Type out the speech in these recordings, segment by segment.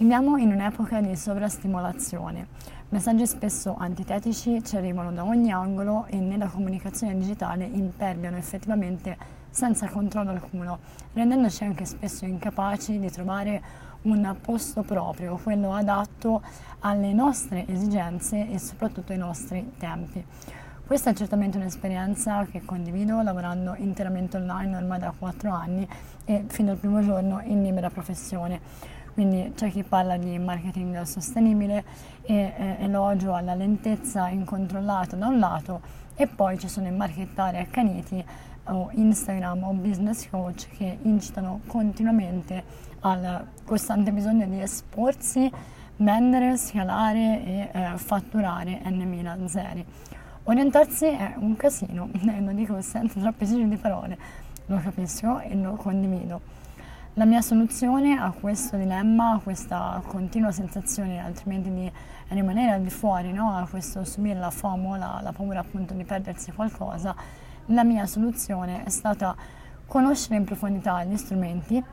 Viviamo in un'epoca di sovrastimolazione. Messaggi spesso antitetici ci arrivano da ogni angolo e nella comunicazione digitale imperviano effettivamente senza controllo alcuno, rendendoci anche spesso incapaci di trovare un posto proprio, quello adatto alle nostre esigenze e soprattutto ai nostri tempi. Questa è certamente un'esperienza che condivido lavorando interamente online ormai da 4 anni e fino al primo giorno in libera professione. Quindi c'è chi parla di marketing sostenibile e eh, elogio alla lentezza incontrollata da un lato e poi ci sono i marchettari accaniti o Instagram o business coach che incitano continuamente al costante bisogno di esporsi, vendere, scalare e eh, fatturare n mila zeri. Orientarsi è un casino, lo dico senza troppi giri di parole, lo capisco e lo condivido. La mia soluzione a questo dilemma, a questa continua sensazione altrimenti di rimanere al di fuori, no? a questo subire la FOMO, la, la paura appunto di perdersi qualcosa, la mia soluzione è stata conoscere in profondità gli strumenti,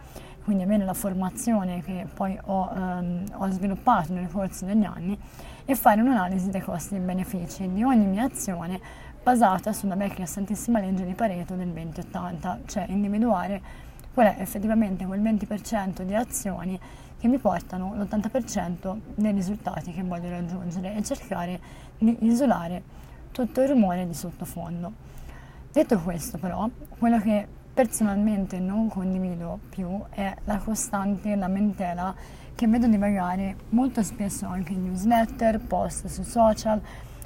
quindi avere la formazione che poi ho, ehm, ho sviluppato nel corso degli anni e fare un'analisi dei costi e benefici di ogni mia azione basata sulla vecchia santissima legge di Pareto del 2080, cioè individuare qual è effettivamente quel 20% di azioni che mi portano l'80% dei risultati che voglio raggiungere e cercare di isolare tutto il rumore di sottofondo. Detto questo però, quello che personalmente non condivido più è la costante lamentela che vedo divagare molto spesso anche in newsletter, post su social,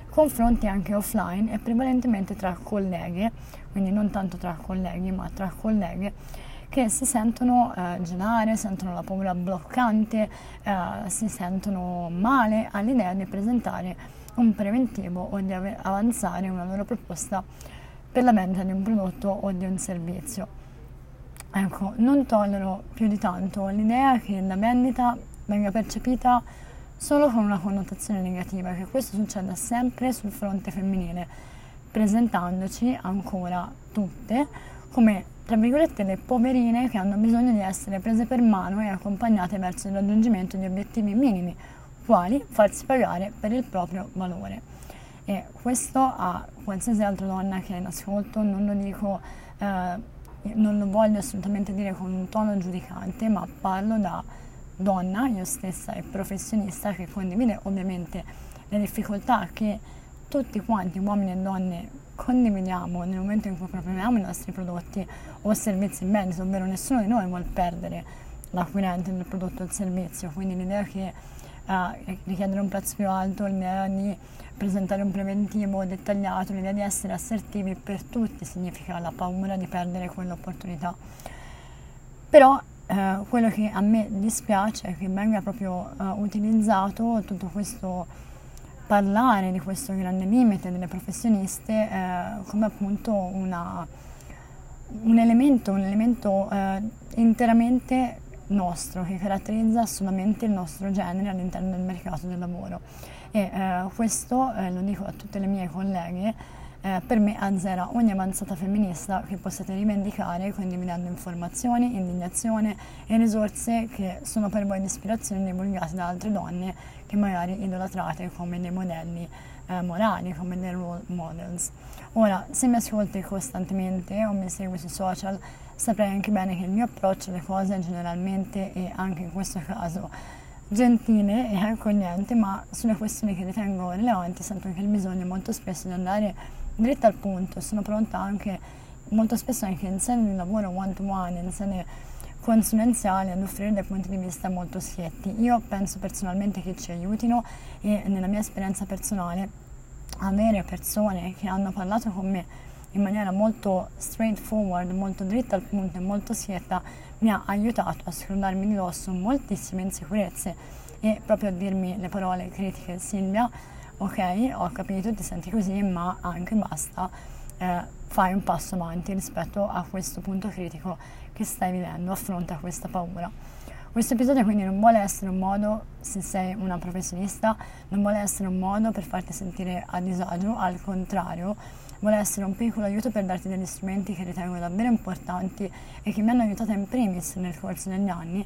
confronti anche offline e prevalentemente tra colleghe, quindi non tanto tra colleghi ma tra colleghe, che si sentono eh, gelare, sentono la paura bloccante, eh, si sentono male all'idea di presentare un preventivo o di avanzare una loro proposta per la vendita di un prodotto o di un servizio. Ecco, non tollero più di tanto l'idea che la vendita venga percepita solo con una connotazione negativa, che questo succeda sempre sul fronte femminile, presentandoci ancora tutte come, tra virgolette, le poverine che hanno bisogno di essere prese per mano e accompagnate verso il raggiungimento di obiettivi minimi, quali farsi pagare per il proprio valore. E questo a qualsiasi altra donna che è in ascolto non lo dico eh, non lo voglio assolutamente dire con un tono giudicante, ma parlo da donna, io stessa e professionista, che condivide ovviamente le difficoltà che tutti quanti, uomini e donne, condividiamo nel momento in cui proponiamo i nostri prodotti o servizi in vendita, ovvero nessuno di noi vuole perdere l'acquirente del prodotto o del servizio, quindi l'idea che uh, richiedere un prezzo più alto, l'idea di presentare un preventivo dettagliato, l'idea di essere assertivi per tutti significa la paura di perdere quell'opportunità. Però eh, quello che a me dispiace è che venga proprio eh, utilizzato tutto questo parlare di questo grande limite delle professioniste eh, come appunto una, un elemento, un elemento eh, interamente nostro che caratterizza solamente il nostro genere all'interno del mercato del lavoro. E eh, questo, eh, lo dico a tutte le mie colleghe, eh, per me azzera ogni avanzata femminista che possiate rivendicare condividendo informazioni, indignazione e risorse che sono per voi di ispirazione divulgate da altre donne che magari idolatrate come dei modelli eh, morali, come dei role models. Ora, se mi ascolti costantemente o mi segui sui social, saprai anche bene che il mio approccio alle cose generalmente e anche in questo caso gentile e accogliente, ma sulle questioni che ritengo rilevanti sento anche il bisogno molto spesso di andare dritta al punto. Sono pronta anche molto spesso anche in sede di lavoro one to one, in sede consulenziale ad offrire dei punti di vista molto schietti. Io penso personalmente che ci aiutino e nella mia esperienza personale avere persone che hanno parlato con me in maniera molto straightforward, molto dritta al punto e molto schietta mi ha aiutato a scrollarmi di dosso moltissime insicurezze e proprio a dirmi le parole critiche Silvia, ok, ho capito, ti senti così, ma anche basta, eh, fai un passo avanti rispetto a questo punto critico che stai vivendo, affronta questa paura. Questo episodio quindi non vuole essere un modo, se sei una professionista, non vuole essere un modo per farti sentire a disagio, al contrario, vuole essere un piccolo aiuto per darti degli strumenti che ritengo davvero importanti e che mi hanno aiutato in primis nel corso degli anni,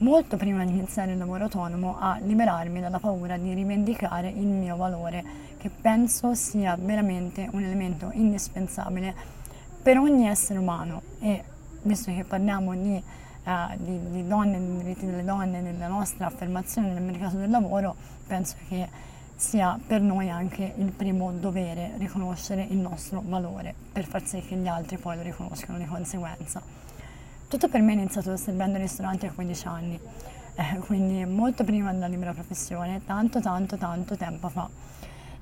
molto prima di iniziare il lavoro autonomo a liberarmi dalla paura di rivendicare il mio valore, che penso sia veramente un elemento indispensabile per ogni essere umano e visto che parliamo di, uh, di, di donne, dei diritti delle donne, della nostra affermazione nel mercato del lavoro, penso che sia per noi anche il primo dovere riconoscere il nostro valore per far sì che gli altri poi lo riconoscano di conseguenza. Tutto per me è iniziato servendo in ristoranti a 15 anni, eh, quindi molto prima della libera professione, tanto tanto tanto tempo fa.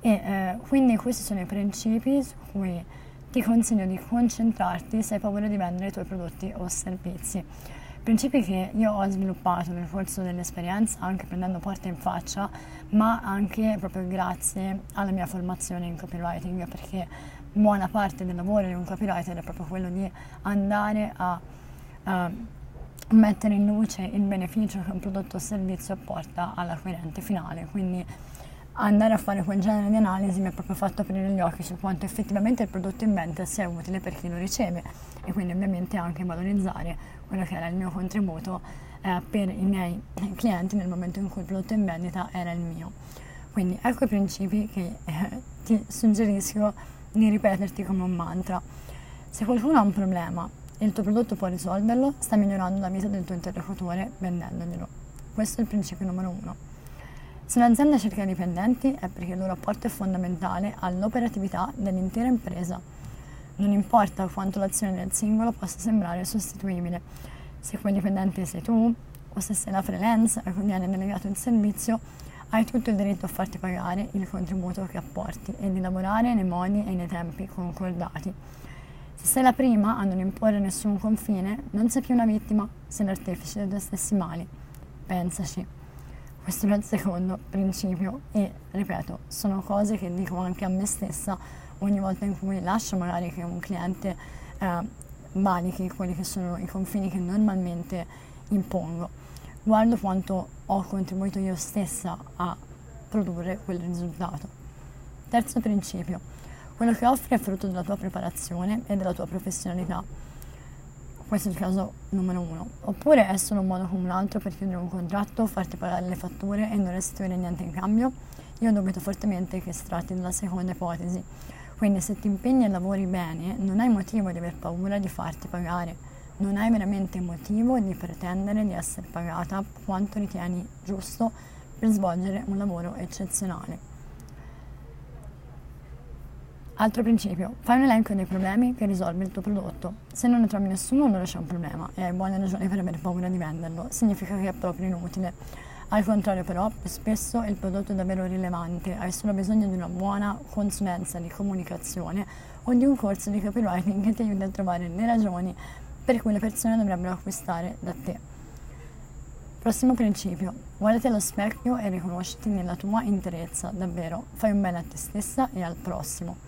E eh, quindi questi sono i principi su cui ti consiglio di concentrarti se hai paura di vendere i tuoi prodotti o servizi. Principi che io ho sviluppato nel corso dell'esperienza, anche prendendo porte in faccia, ma anche proprio grazie alla mia formazione in copywriting, perché buona parte del lavoro di un copywriter è proprio quello di andare a, a mettere in luce il beneficio che un prodotto o servizio porta all'acquirente finale. Quindi andare a fare quel genere di analisi mi ha proprio fatto aprire gli occhi su quanto effettivamente il prodotto in vendita sia utile per chi lo riceve e quindi ovviamente anche valorizzare quello che era il mio contributo eh, per i miei clienti nel momento in cui il prodotto in vendita era il mio. Quindi ecco i principi che eh, ti suggerisco di ripeterti come un mantra. Se qualcuno ha un problema il tuo prodotto può risolverlo, sta migliorando la vita del tuo interlocutore vendendoglielo. Questo è il principio numero uno. Se un'azienda cerca dipendenti è perché il loro apporto è fondamentale all'operatività dell'intera impresa. Non importa quanto l'azione del singolo possa sembrare sostituibile. Se quel dipendente sei tu o se sei la freelance a cui viene delegato il servizio, hai tutto il diritto a farti pagare il contributo che apporti e di lavorare nei modi e nei tempi concordati. Se sei la prima a non imporre nessun confine, non sei più una vittima, sei l'artefice dei tuoi stessi mali. Pensaci. Questo è il secondo principio e ripeto, sono cose che dico anche a me stessa ogni volta in cui lascio magari che un cliente eh, valichi quelli che sono i confini che normalmente impongo. Guardo quanto ho contribuito io stessa a produrre quel risultato. Terzo principio, quello che offri è frutto della tua preparazione e della tua professionalità questo è il caso numero uno. Oppure è solo un modo come un altro per chiudere un contratto, farti pagare le fatture e non restituire niente in cambio? Io dubito fortemente che si tratti seconda ipotesi. Quindi se ti impegni e lavori bene, non hai motivo di aver paura di farti pagare. Non hai veramente motivo di pretendere di essere pagata quanto ritieni giusto per svolgere un lavoro eccezionale. Altro principio, fai un elenco dei problemi che risolve il tuo prodotto. Se non ne trovi nessuno, allora c'è un problema e hai buone ragioni per avere paura di venderlo. Significa che è proprio inutile. Al contrario però, più spesso il prodotto è davvero rilevante, hai solo bisogno di una buona consulenza di comunicazione o di un corso di copywriting che ti aiuti a trovare le ragioni per cui le persone dovrebbero acquistare da te. Prossimo principio, guardati allo specchio e riconosciti nella tua interezza, davvero, fai un bene a te stessa e al prossimo.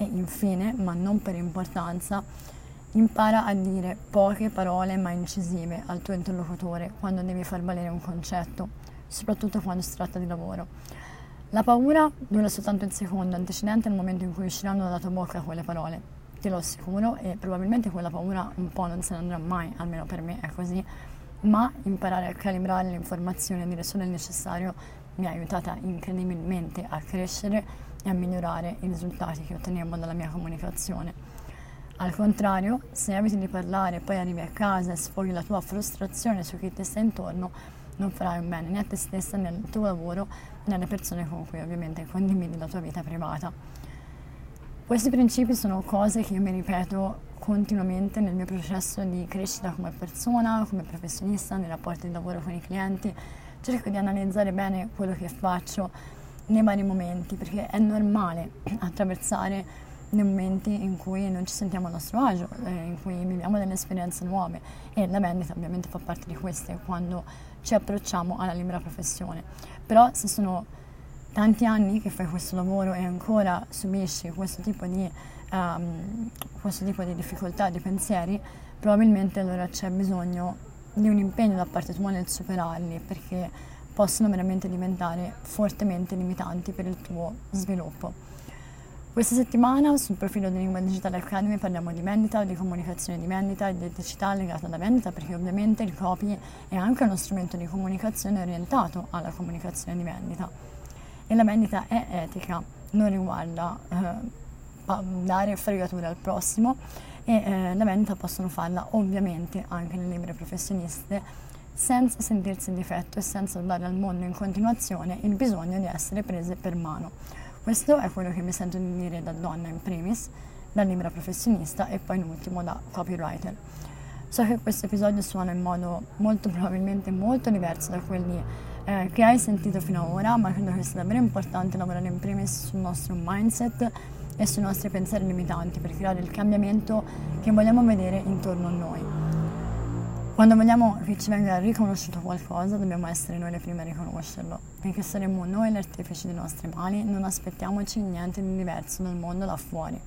E infine, ma non per importanza, impara a dire poche parole ma incisive al tuo interlocutore quando devi far valere un concetto, soprattutto quando si tratta di lavoro. La paura dura soltanto il secondo antecedente al momento in cui usciranno dalla tua bocca quelle parole, te lo assicuro, e probabilmente quella paura un po' non se ne andrà mai, almeno per me è così, ma imparare a calibrare le informazioni e dire solo il necessario mi ha aiutata incredibilmente a crescere e a migliorare i risultati che otteniamo dalla mia comunicazione. Al contrario, se eviti di parlare e poi arrivi a casa e sfoghi la tua frustrazione su chi ti sta intorno, non farai un bene né a te stessa né al tuo lavoro né alle persone con cui ovviamente condividi la tua vita privata. Questi principi sono cose che io mi ripeto continuamente nel mio processo di crescita come persona, come professionista, nei rapporti di lavoro con i clienti. Cerco di analizzare bene quello che faccio nei vari momenti, perché è normale attraversare nei momenti in cui non ci sentiamo a nostro agio, eh, in cui viviamo delle esperienze nuove e la vendita ovviamente fa parte di queste quando ci approcciamo alla libera professione. Però se sono tanti anni che fai questo lavoro e ancora subisci questo tipo di, um, questo tipo di difficoltà, di pensieri, probabilmente allora c'è bisogno di un impegno da parte tua nel superarli perché possono veramente diventare fortemente limitanti per il tuo sviluppo. Questa settimana sul profilo di Lingua Digitale Academy parliamo di vendita, di comunicazione di vendita, di eticità legata alla vendita, perché ovviamente il copy è anche uno strumento di comunicazione orientato alla comunicazione di vendita. E la vendita è etica, non riguarda eh, dare fregature al prossimo e eh, la vendita possono farla ovviamente anche le libere professioniste senza sentirsi in difetto e senza dare al mondo in continuazione il bisogno di essere prese per mano. Questo è quello che mi sento di dire da donna in primis, da libera professionista e poi in ultimo da copywriter. So che questo episodio suona in modo molto probabilmente molto diverso da quelli eh, che hai sentito fino ad ora, ma credo che sia davvero importante lavorare in primis sul nostro mindset e sui nostri pensieri limitanti per creare il cambiamento che vogliamo vedere intorno a noi. Quando vogliamo che ci venga riconosciuto qualcosa, dobbiamo essere noi le prime a riconoscerlo, finché saremo noi gli artefici dei nostri mali, non aspettiamoci niente di diverso dal mondo là fuori.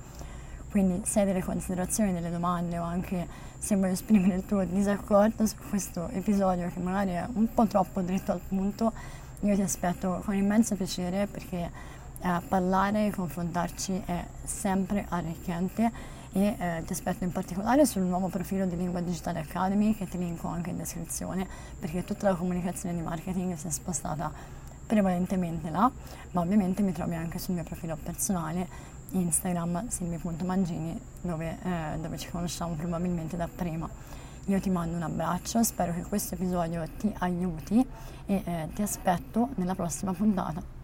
Quindi se hai delle considerazioni, delle domande o anche se vuoi esprimere il tuo disaccordo su questo episodio che magari è un po' troppo dritto al punto, io ti aspetto con immenso piacere perché eh, parlare e confrontarci è sempre arricchente e eh, ti aspetto in particolare sul nuovo profilo di Lingua Digitale Academy che ti linko anche in descrizione perché tutta la comunicazione di marketing si è spostata prevalentemente là, ma ovviamente mi trovi anche sul mio profilo personale Instagram silvi.mangini dove, eh, dove ci conosciamo probabilmente da prima. Io ti mando un abbraccio, spero che questo episodio ti aiuti e eh, ti aspetto nella prossima puntata.